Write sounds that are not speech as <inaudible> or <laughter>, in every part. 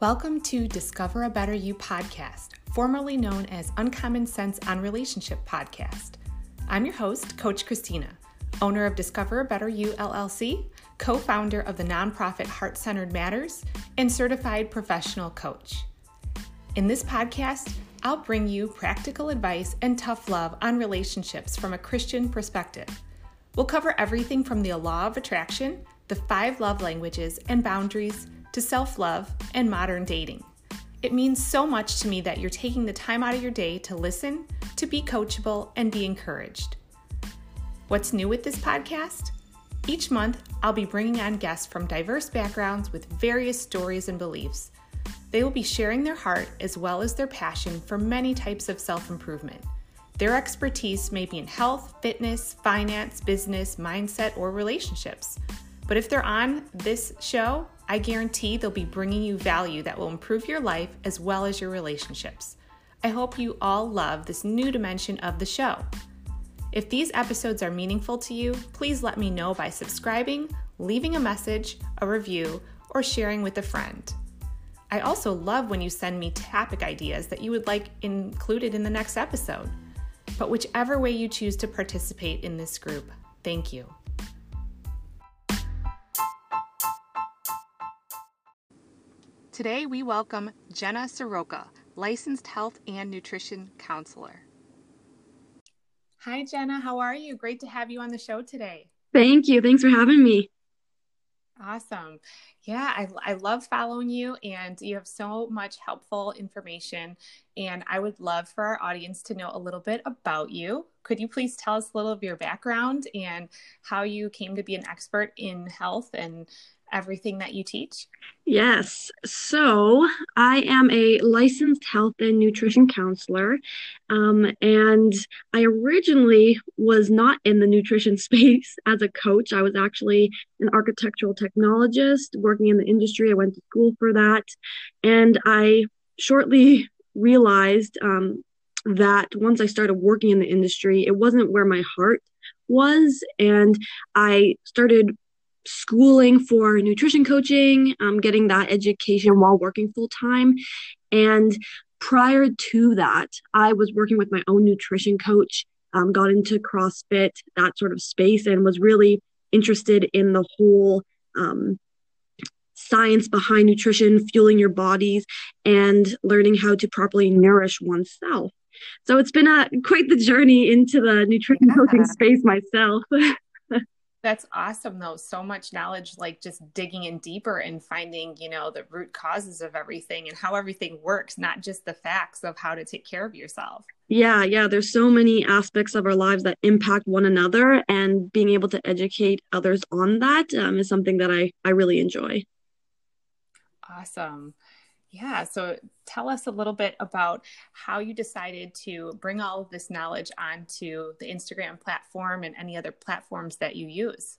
Welcome to Discover a Better You podcast, formerly known as Uncommon Sense on Relationship podcast. I'm your host, Coach Christina, owner of Discover a Better You LLC, co founder of the nonprofit Heart Centered Matters, and certified professional coach. In this podcast, I'll bring you practical advice and tough love on relationships from a Christian perspective. We'll cover everything from the law of attraction, the five love languages, and boundaries to self love and modern dating. It means so much to me that you're taking the time out of your day to listen, to be coachable, and be encouraged. What's new with this podcast? Each month, I'll be bringing on guests from diverse backgrounds with various stories and beliefs. They will be sharing their heart as well as their passion for many types of self improvement. Their expertise may be in health, fitness, finance, business, mindset, or relationships. But if they're on this show, I guarantee they'll be bringing you value that will improve your life as well as your relationships. I hope you all love this new dimension of the show. If these episodes are meaningful to you, please let me know by subscribing, leaving a message, a review, or sharing with a friend. I also love when you send me topic ideas that you would like included in the next episode. But whichever way you choose to participate in this group, thank you. Today, we welcome Jenna Soroka, licensed health and nutrition counselor. Hi, Jenna. How are you? Great to have you on the show today. Thank you. Thanks for having me. Awesome. Yeah, I, I love following you, and you have so much helpful information. And I would love for our audience to know a little bit about you. Could you please tell us a little of your background and how you came to be an expert in health and everything that you teach? Yes. So I am a licensed health and nutrition counselor. Um, and I originally was not in the nutrition <laughs> space as a coach. I was actually an architectural technologist working in the industry. I went to school for that. And I shortly realized um, that once I started working in the industry, it wasn't where my heart was. And I started schooling for nutrition coaching, um, getting that education while working full time. And prior to that, I was working with my own nutrition coach, um, got into CrossFit, that sort of space, and was really interested in the whole um, science behind nutrition, fueling your bodies, and learning how to properly nourish oneself. So it's been a quite the journey into the nutrition yeah. coaching space myself. <laughs> That's awesome though. So much knowledge, like just digging in deeper and finding, you know, the root causes of everything and how everything works, not just the facts of how to take care of yourself. Yeah, yeah. There's so many aspects of our lives that impact one another, and being able to educate others on that um, is something that I I really enjoy. Awesome. Yeah. So tell us a little bit about how you decided to bring all of this knowledge onto the Instagram platform and any other platforms that you use.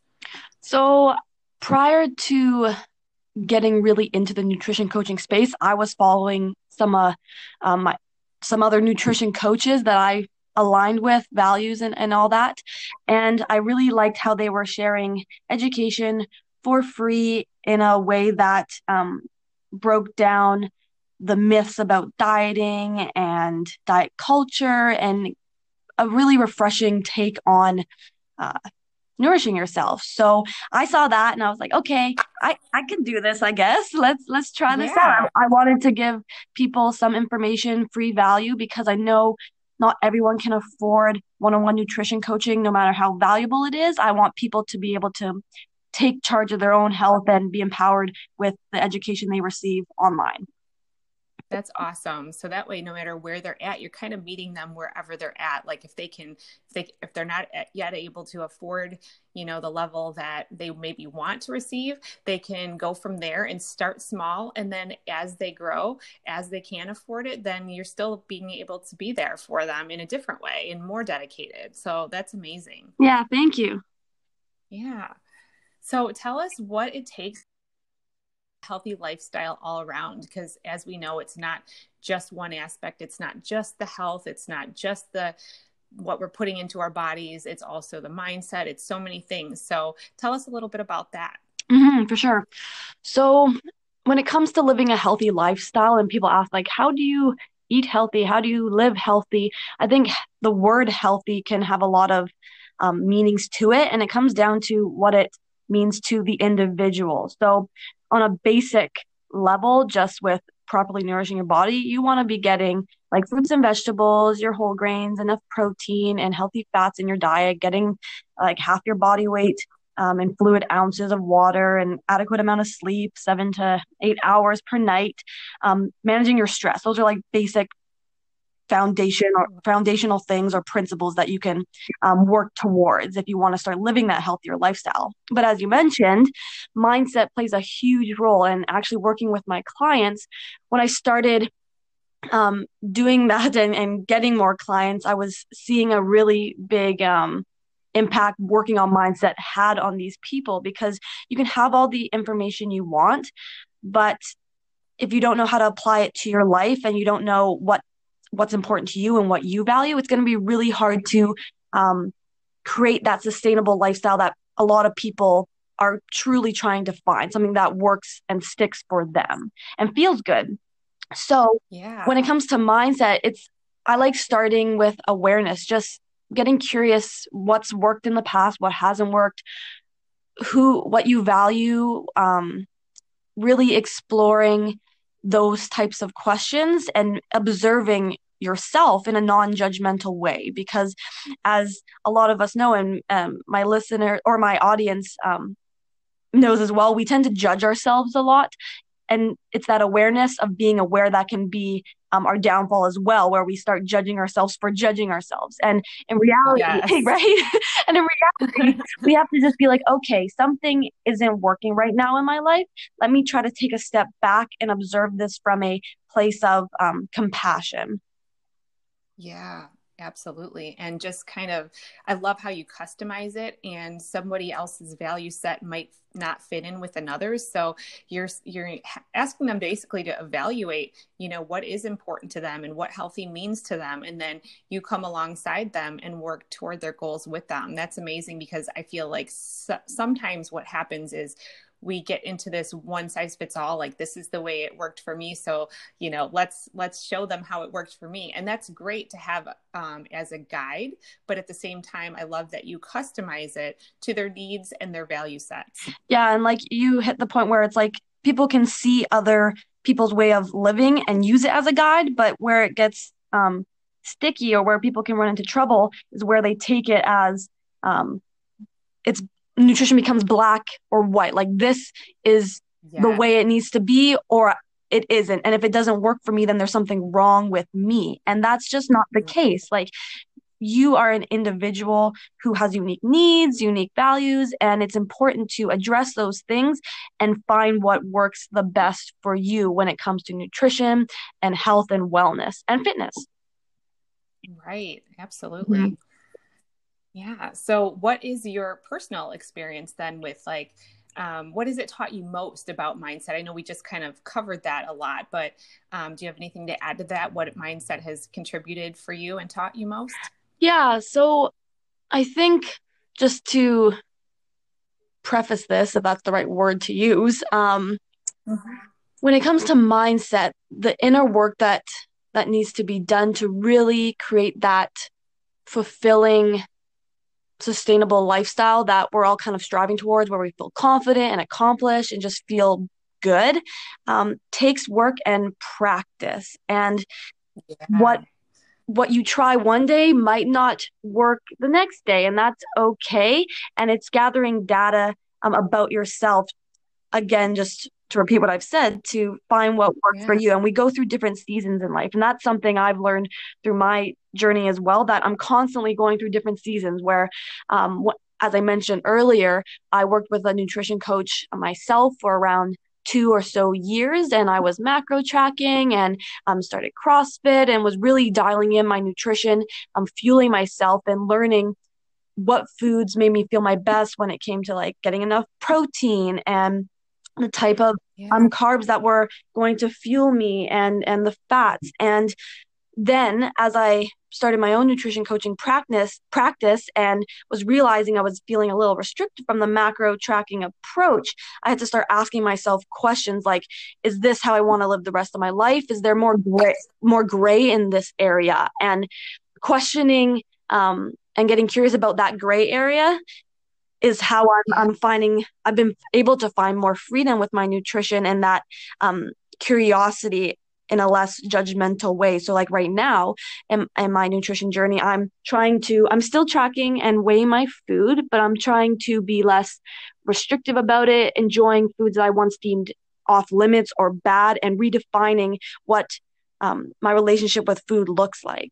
So prior to getting really into the nutrition coaching space, I was following some uh, um, my, some other nutrition coaches that I aligned with values and, and all that. And I really liked how they were sharing education for free in a way that um, broke down the myths about dieting and diet culture and a really refreshing take on uh, nourishing yourself. So I saw that and I was like, okay, I, I can do this, I guess. <laughs> Let's let's try this yeah. out. I wanted to give people some information, free value, because I know not everyone can afford one-on-one nutrition coaching, no matter how valuable it is. I want people to be able to take charge of their own health and be empowered with the education they receive online. That's awesome. So that way, no matter where they're at, you're kind of meeting them wherever they're at. Like if they can, if they if they're not yet able to afford, you know, the level that they maybe want to receive, they can go from there and start small. And then as they grow, as they can afford it, then you're still being able to be there for them in a different way and more dedicated. So that's amazing. Yeah. Thank you. Yeah. So tell us what it takes healthy lifestyle all around because as we know it's not just one aspect. It's not just the health. It's not just the what we're putting into our bodies. It's also the mindset. It's so many things. So tell us a little bit about that. Mm-hmm, for sure. So when it comes to living a healthy lifestyle and people ask like how do you eat healthy? How do you live healthy? I think the word healthy can have a lot of um, meanings to it and it comes down to what it means to the individual so on a basic level just with properly nourishing your body you want to be getting like fruits and vegetables your whole grains enough protein and healthy fats in your diet getting like half your body weight um, and fluid ounces of water and adequate amount of sleep, seven to eight hours per night. Um, managing your stress. Those are like basic foundation or foundational things or principles that you can um, work towards if you want to start living that healthier lifestyle. But as you mentioned, mindset plays a huge role in actually working with my clients. When I started um, doing that and, and getting more clients, I was seeing a really big um, impact working on mindset had on these people because you can have all the information you want but if you don't know how to apply it to your life and you don't know what what's important to you and what you value it's going to be really hard to um, create that sustainable lifestyle that a lot of people are truly trying to find something that works and sticks for them and feels good. So yeah when it comes to mindset it's i like starting with awareness just getting curious what's worked in the past, what hasn't worked, who, what you value, um, really exploring those types of questions and observing yourself in a non-judgmental way. Because as a lot of us know and um, my listener or my audience um, knows as well we tend to judge ourselves a lot and it's that awareness of being aware that can be um, our downfall as well where we start judging ourselves for judging ourselves. And in reality <laughs> yes. right? <laughs> And in reality <laughs> we have to just be like okay something isn't working right now in my life. Let me try to take a step back and observe this from a place of um, compassion. Yeah Absolutely. And just kind of, I love how you customize it and somebody else's value set might not fit in with another's. So you're, you're asking them basically to evaluate, you know, what is important to them and what healthy means to them. And then you come alongside them and work toward their goals with them. That's amazing because I feel like so- sometimes what happens is we get into this one size fits all like this is the way it worked for me. So you know let's let's show them how it worked for me. And that's great to have um, as a guide but at the same time i love that you customize it to their needs and their value sets. Yeah and like you hit the point where it's like people can see other people's way of living and use it as a guide but where it gets um, sticky or where people can run into trouble is where they take it as um, it's nutrition becomes black or white. Like this is yeah. the way it needs to be, or it isn't. And if it doesn't work for me, then there's something wrong with me. And that's just not the case. Like you are an individual who has unique needs, unique values, and it's important to address those things and find what works the best for you when it comes to nutrition and health and wellness and fitness. Right, absolutely. Mm-hmm. Yeah. So, what is your personal experience then with like, um, what has it taught you most about mindset? I know we just kind of covered that a lot, but um, do you have anything to add to that? What mindset has contributed for you and taught you most? Yeah. So, I think just to preface this, if that's the right word to use, um, mm-hmm. when it comes to mindset, the inner work that that needs to be done to really create that fulfilling sustainable lifestyle that we're all kind of striving towards where we feel confident and accomplished and just feel good um, takes work and practice and yeah. what what you try one day might not work the next day and that's okay and it's gathering data um, about yourself again just to repeat what I've said, to find what works for you. And we go through different seasons in life. And that's something I've learned through my journey as well, that I'm constantly going through different seasons where, um, as I mentioned earlier, I worked with a nutrition coach myself for around two or so years and I was macro tracking and um, started CrossFit and was really dialing in my nutrition, um, fueling myself and learning what foods made me feel my best when it came to like getting enough protein and the type of yeah. um, carbs that were going to fuel me and and the fats and then as I started my own nutrition coaching practice practice and was realizing I was feeling a little restricted from the macro tracking approach, I had to start asking myself questions like, is this how I want to live the rest of my life? Is there more gray, more gray in this area? And questioning um, and getting curious about that gray area is how I'm, I'm finding I've been able to find more freedom with my nutrition and that um, curiosity in a less judgmental way. So like right now in, in my nutrition journey, I'm trying to, I'm still tracking and weighing my food, but I'm trying to be less restrictive about it, enjoying foods that I once deemed off limits or bad and redefining what um, my relationship with food looks like.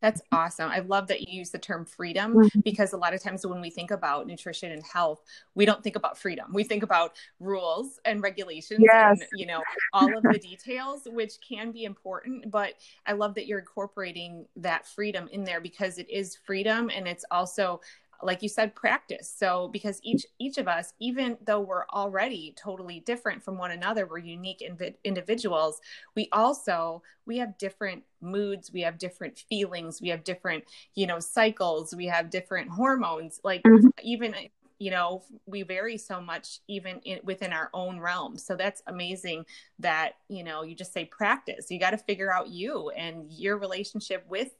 That's awesome. I love that you use the term freedom mm-hmm. because a lot of times when we think about nutrition and health, we don't think about freedom. We think about rules and regulations yes. and, you know, all of the details, which can be important. But I love that you're incorporating that freedom in there because it is freedom and it's also like you said practice. So because each each of us even though we're already totally different from one another we're unique inv- individuals we also we have different moods we have different feelings we have different you know cycles we have different hormones. Like mm-hmm. even you know we vary so much even in, within our own realm. So that's amazing that you know you just say practice. You got to figure out you and your relationship with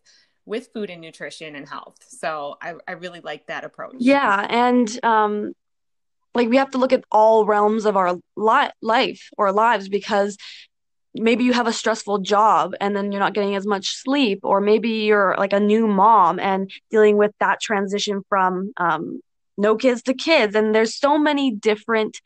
with food and nutrition and health. So I, I really like that approach. Yeah. And um, like we have to look at all realms of our li- life or lives because maybe you have a stressful job and then you're not getting as much sleep or maybe you're like a new mom and dealing with that transition from um, no kids to kids and there's so many different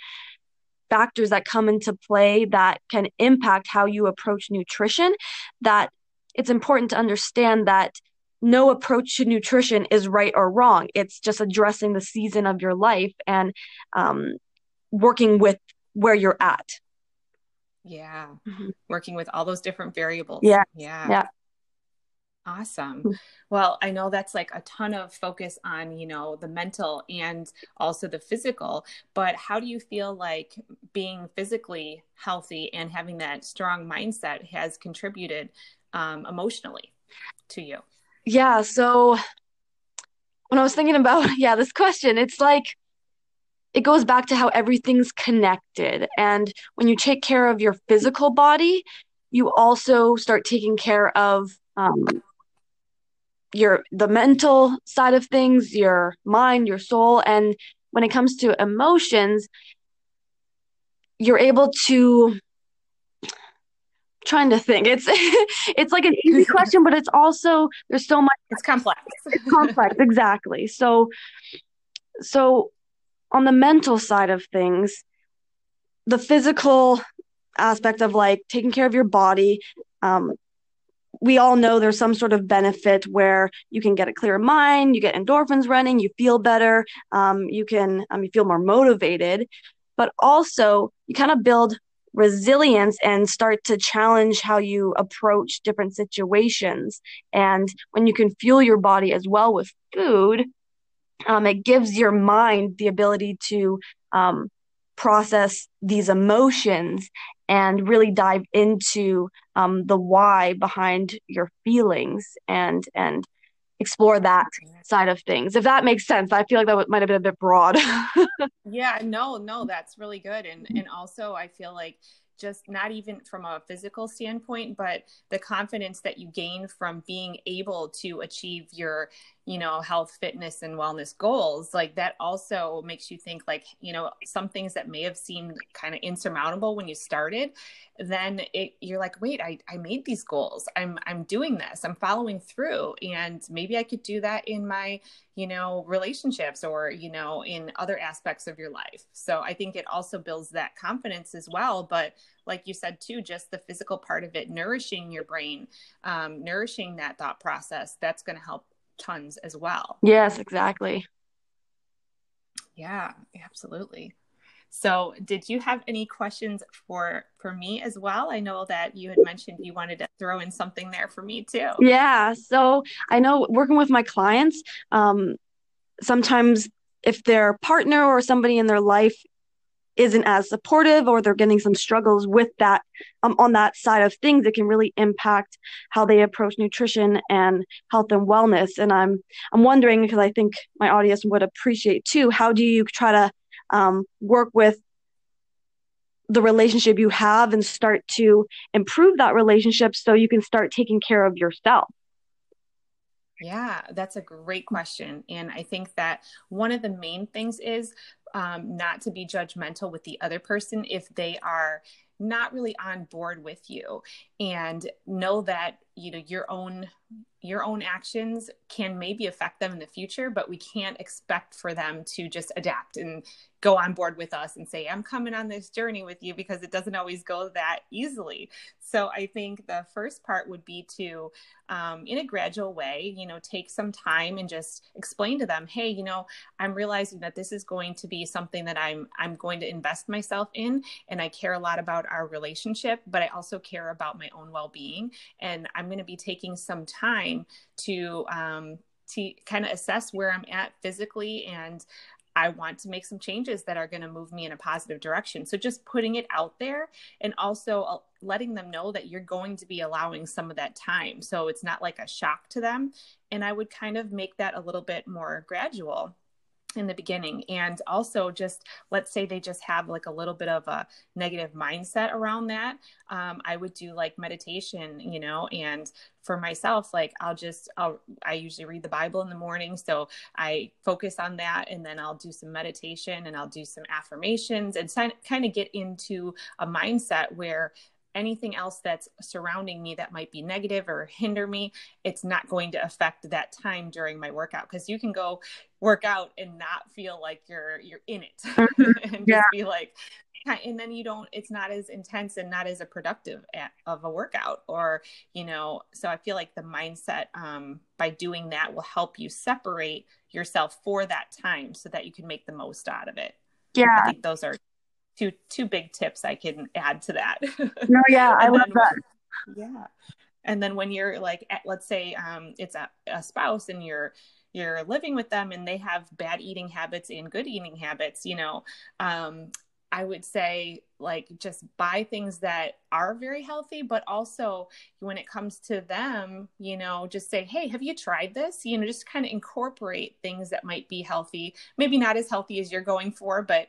factors that come into play that can impact how you approach nutrition that it's important to understand that no approach to nutrition is right or wrong. It's just addressing the season of your life and um, working with where you're at. Yeah. Mm-hmm. Working with all those different variables. Yeah. Yeah. Yeah. Awesome. Hmm. Well, I know that's like a ton of focus on, you know, the mental and also the physical, but how do you feel like being physically healthy and having that strong mindset has contributed um, emotionally to you? Yeah. So when I was thinking about, <laughs> yeah, this question, it's like, it goes back to how everything's connected. And when you take care of your physical body, you also start taking care of um, your the mental side of things, your mind, your soul, and when it comes to emotions, you're able to trying to think. It's <laughs> it's like an <laughs> easy question, but it's also there's so much. It's complex. it's complex, <laughs> exactly. So, so on the mental side of things, the physical aspect of like taking care of your body. Um, we all know there's some sort of benefit where you can get a clearer mind, you get endorphins running, you feel better, um, you can um, you feel more motivated, but also you kind of build resilience and start to challenge how you approach different situations. And when you can fuel your body as well with food, um, it gives your mind the ability to um, process these emotions and really dive into um, the why behind your feelings and and explore that side of things if that makes sense. I feel like that might have been a bit broad. <laughs> Yeah no no that's really good and and also i feel like just not even from a physical standpoint but the confidence that you gain from being able to achieve your you know health fitness and wellness goals like that also makes you think like you know some things that may have seemed kind of insurmountable when you started then it you're like wait I, I made these goals. I'm i'm doing this. I'm following through. And maybe i could do that in my you know relationships or you know in other aspects of your life. So i think it also builds that confidence as well. But like you said too just the physical part of it nourishing your brain um, nourishing that thought process that's going to help tons as well. Yes, exactly. Yeah, absolutely. So, did you have any questions for for me as well? I know that you had mentioned you wanted to throw in something there for me too. Yeah. So, I know working with my clients, um, sometimes if their partner or somebody in their life isn't as supportive or they're getting some struggles with that um, on that side of things it can really impact how they approach nutrition and health and wellness and i'm i'm wondering because i think my audience would appreciate too how do you try to um, work with the relationship you have and start to improve that relationship so you can start taking care of yourself yeah, that's a great question. And I think that one of the main things is um, not to be judgmental with the other person if they are not really on board with you. And know that you know your own your own actions can maybe affect them in the future but we can't expect for them to just adapt and go on board with us and say i'm coming on this journey with you because it doesn't always go that easily. So i think the first part would be to um, in a gradual way you know take some time and just explain to them hey you know i'm realizing that this is going to be something that i'm i'm going to invest myself in and i care a lot about our relationship but i also care about my own well-being and i'm going to be taking some time to um, to kind of assess where i'm at physically and I want to make some changes that are going to move me in a positive direction. So just putting it out there and also uh, letting them know that you're going to be allowing some of that time. So it's not like a shock to them. And I would kind of make that a little bit more gradual in the beginning. And also just let's say they just have like a little bit of a negative mindset around that um, i would do like meditation you know and for myself like i'll just I'll, i usually read the bible in the morning. So i focus on that and then i'll do some meditation and i'll do some affirmations and kind of get into a mindset where anything else that's surrounding me that might be negative or hinder me, it's not going to affect that time during my workout. Because you can go work out and not feel like you're you're in it <laughs> mm-hmm. and yeah. just be like and then you don't it's not as intense and not as a productive at, of a workout or you know so i feel like the mindset um, by doing that will help you separate yourself for that time so that you can make the most out of it yeah i think those are two two big tips I can add to that. <laughs> No, yeah, I love that. Yeah. And then when you're like, at, let's say um, it's a, a spouse and you're you're living with them and they have bad eating habits and good eating habits, you know, um, I would say like just buy things that are very healthy, but also when it comes to them, you know, just say, hey, have you tried this? You know, just kind of incorporate things that might be healthy, maybe not as healthy as you're going for, but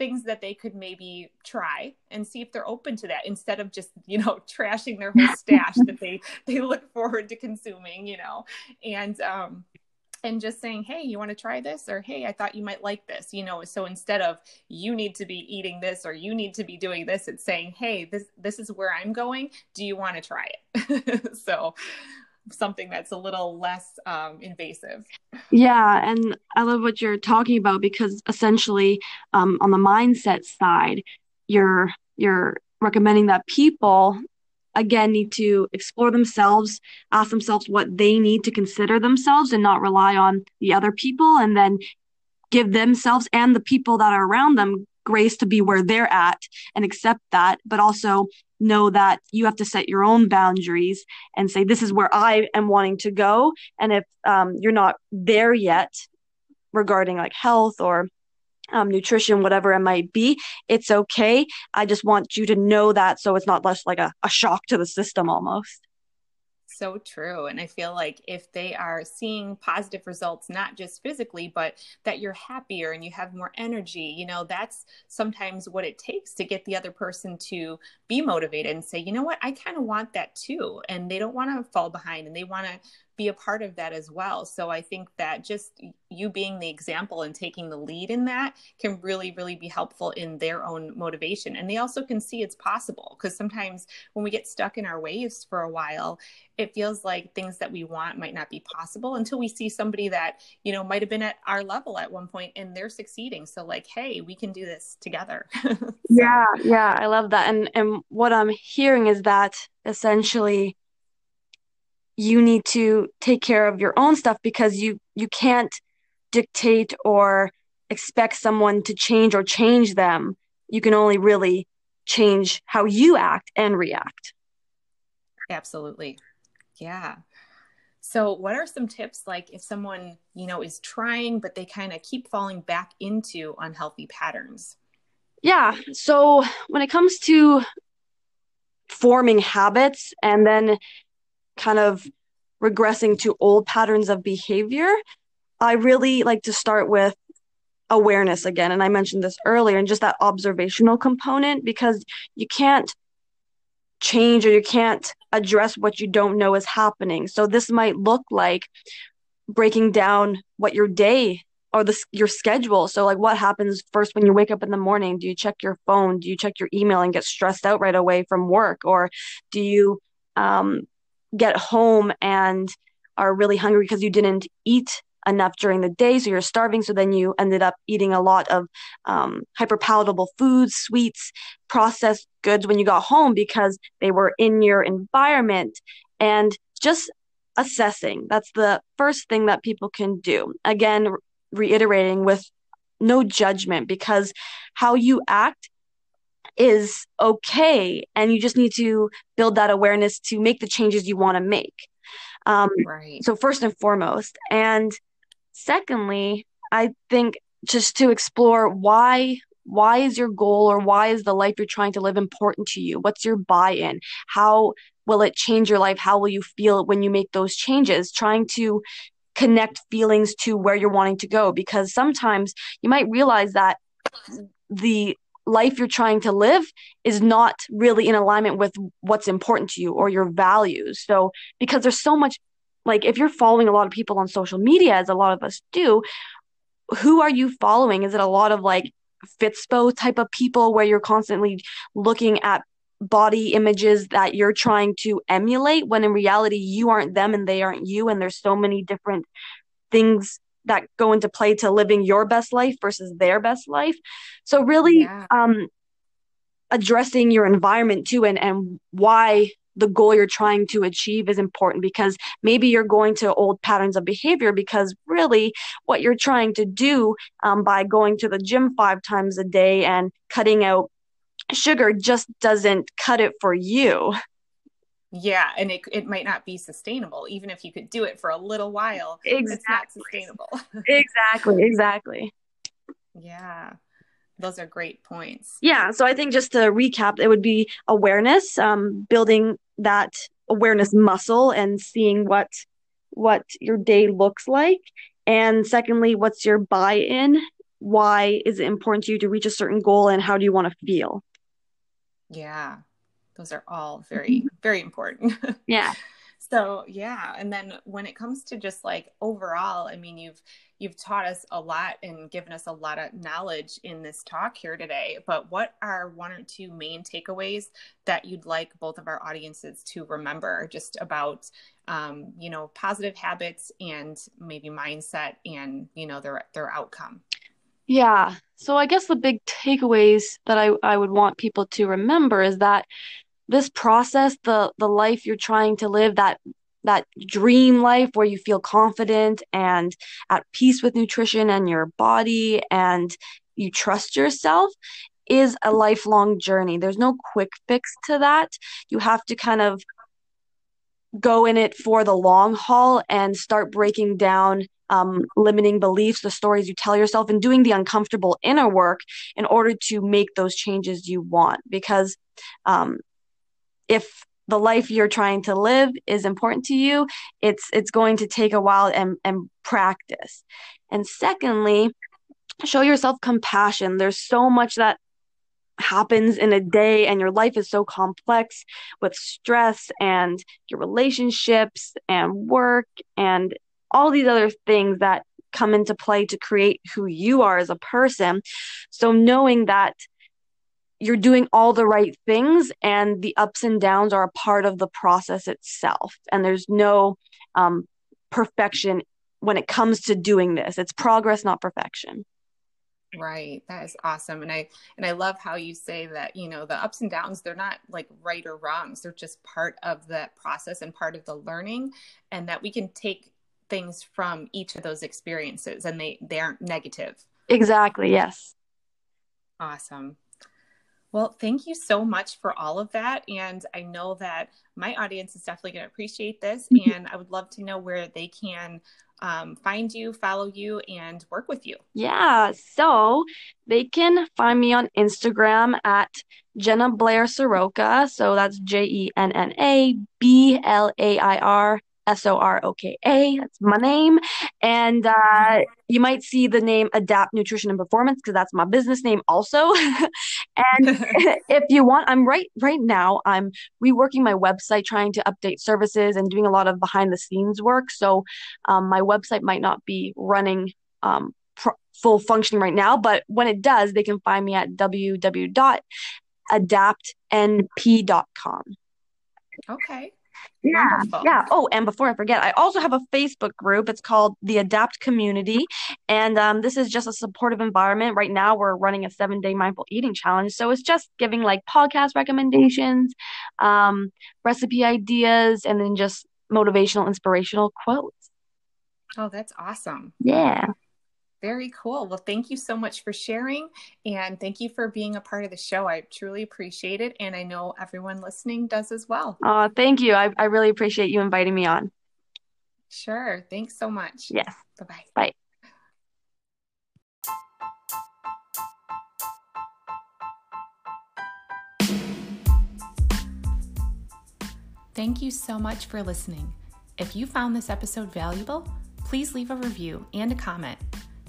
things that they could maybe try and see if they're open to that instead of just you know <laughs> trashing their whole stash that they they look forward to consuming you know and um and just saying hey you want to try this? or hey i thought you might like this you know so instead of you need to be eating this or you need to be doing this it's saying hey this this is where i'm going. Do you want to try it? <laughs> So something that's a little less um, invasive. Yeah, and I love what you're talking about because essentially, um, on the mindset side, you're you're recommending that people again need to explore themselves, ask themselves what they need to consider themselves, and not rely on the other people, and then give themselves and the people that are around them grace to be where they're at and accept that, but also know that you have to set your own boundaries and say, this is where I am wanting to go. And if um, you're not there yet regarding like health or um, nutrition, whatever it might be, it's okay. I just want you to know that so it's not less like a, a shock to the system almost so true. And I feel like if they are seeing positive results, not just physically, but that you're happier and you have more energy, you know, that's sometimes what it takes to get the other person to be motivated and say, you know what, I kind of want that too. And they don't want to fall behind and they want to be a part of that as well. So I think that just you being the example and taking the lead in that can really, really be helpful in their own motivation. And they also can see it's possible because sometimes when we get stuck in our ways for a while, it feels like things that we want might not be possible until we see somebody that, you know, might have been at our level at one point and they're succeeding. So like, hey, we can do this together. <laughs> so. Yeah, yeah, I love that. And and what I'm hearing is that essentially you need to take care of your own stuff because you you can't dictate or expect someone to change or change them. You can only really change how you act and react. Absolutely. Yeah. So what are some tips like if someone you know is trying but they kind of keep falling back into unhealthy patterns? Yeah. So when it comes to forming habits and then kind of regressing to old patterns of behavior, I really like to start with awareness again. And I mentioned this earlier, and just that observational component because you can't change or you can't address what you don't know is happening. So this might look like breaking down what your day or the your schedule. So like what happens first when you wake up in the morning? Do you check your phone? Do you check your email and get stressed out right away from work or do you um, get home and are really hungry because you didn't eat enough during the day, so you're starving. So then you ended up eating a lot of um, hyperpalatable foods, sweets, processed goods when you got home because they were in your environment. And just assessing that's the first thing that people can do. Again, reiterating with no judgment because how you act is okay and you just need to build that awareness to make the changes you want to make. Um, right. so first and foremost and secondly i think just to explore why why is your goal or why is the life you're trying to live important to you? What's your buy-in? How will it change your life? How will you feel when you make those changes? Trying to connect feelings to where you're wanting to go because sometimes you might realize that the life you're trying to live is not really in alignment with what's important to you or your values. So because there's so much like if you're following a lot of people on social media as a lot of us do who are you following? Is it a lot of like fitspo type of people where you're constantly looking at body images that you're trying to emulate when in reality you aren't them and they aren't you and there's so many different things that go into play to living your best life versus their best life so really yeah. um addressing your environment too and and why the goal you're trying to achieve is important because maybe you're going to old patterns of behavior because really what you're trying to do um, by going to the gym five times a day and cutting out sugar just doesn't cut it for you. Yeah, and it it might not be sustainable, even if you could do it for a little while. Exactly. It's not sustainable. <laughs> exactly, exactly. Yeah. Those are great points. Yeah. So I think just to recap, it would be awareness, um, building that awareness muscle and seeing what what your day looks like. And secondly, what's your buy-in? Why is it important to you to reach a certain goal and how do you want to feel? Yeah. Those are all very, mm-hmm. very important. <laughs> Yeah. so yeah. And then when it comes to just like overall, I mean, you've you've taught us a lot and given us a lot of knowledge in this talk here today. But what are one or two main takeaways that you'd like both of our audiences to remember just about um, you know, positive habits and maybe mindset and, you know, their their outcome? Yeah. So I guess the big takeaways that I, I would want people to remember is that this process, the the life you're trying to live, that that dream life where you feel confident and at peace with nutrition and your body and you trust yourself is a lifelong journey. There's no quick fix to that. You have to kind of go in it for the long haul and start breaking down um, limiting beliefs, the stories you tell yourself, and doing the uncomfortable inner work in order to make those changes you want. Because um, if the life you're trying to live is important to you, it's it's going to take a while and, and practice. And secondly, show yourself compassion. There's so much that happens in a day and your life is so complex with stress and your relationships and work and all these other things that come into play to create who you are as a person. So knowing that you're doing all the right things and the ups and downs are a part of the process itself. And there's no um, perfection when it comes to doing this. It's progress, not perfection. Right. That is awesome. And I and I love how you say that, you know, the ups and downs, they're not like right or wrongs. They're just part of that process and part of the learning and that we can take things from each of those experiences and they they aren't negative exactly yes awesome Well, thank you so much for all of that. And I know that my audience is definitely going to appreciate this. Mm-hmm. And I would love to know where they can um, find you, follow you, and work with you. Yeah. So they can find me on Instagram at Jenna Blair Soroka. So that's J E N N A B L A I R S O R O K A. That's my name. And uh, you might see the name Adapt Nutrition and Performance because that's my business name also. <laughs> and <laughs> if you want, I'm right right now. I'm reworking my website, trying to update services and doing a lot of behind the scenes work. So um, my website might not be running um, pr- full functioning right now, but when it does, they can find me at www.adaptnp.com. Okay. Yeah. Wonderful. Yeah. Oh, and before I forget, I also have a Facebook group. It's called the Adapt Community. And um, this is just a supportive environment. Right now, we're running a seven day mindful eating challenge. So it's just giving like podcast recommendations, um, recipe ideas, and then just motivational, inspirational quotes. Oh, that's awesome. Yeah. Very cool. Well, thank you so much for sharing and thank you for being a part of the show. I truly appreciate it. And I know everyone listening does as well. Oh, thank you. I, I really appreciate you inviting me on. Sure. Thanks so much. Yes. Bye-bye. Bye. Thank you so much for listening. If you found this episode valuable, please leave a review and a comment.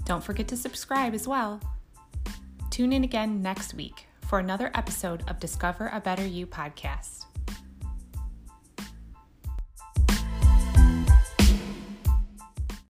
Don't forget to subscribe as well. Tune in again next week for another episode of Discover a Better You podcast.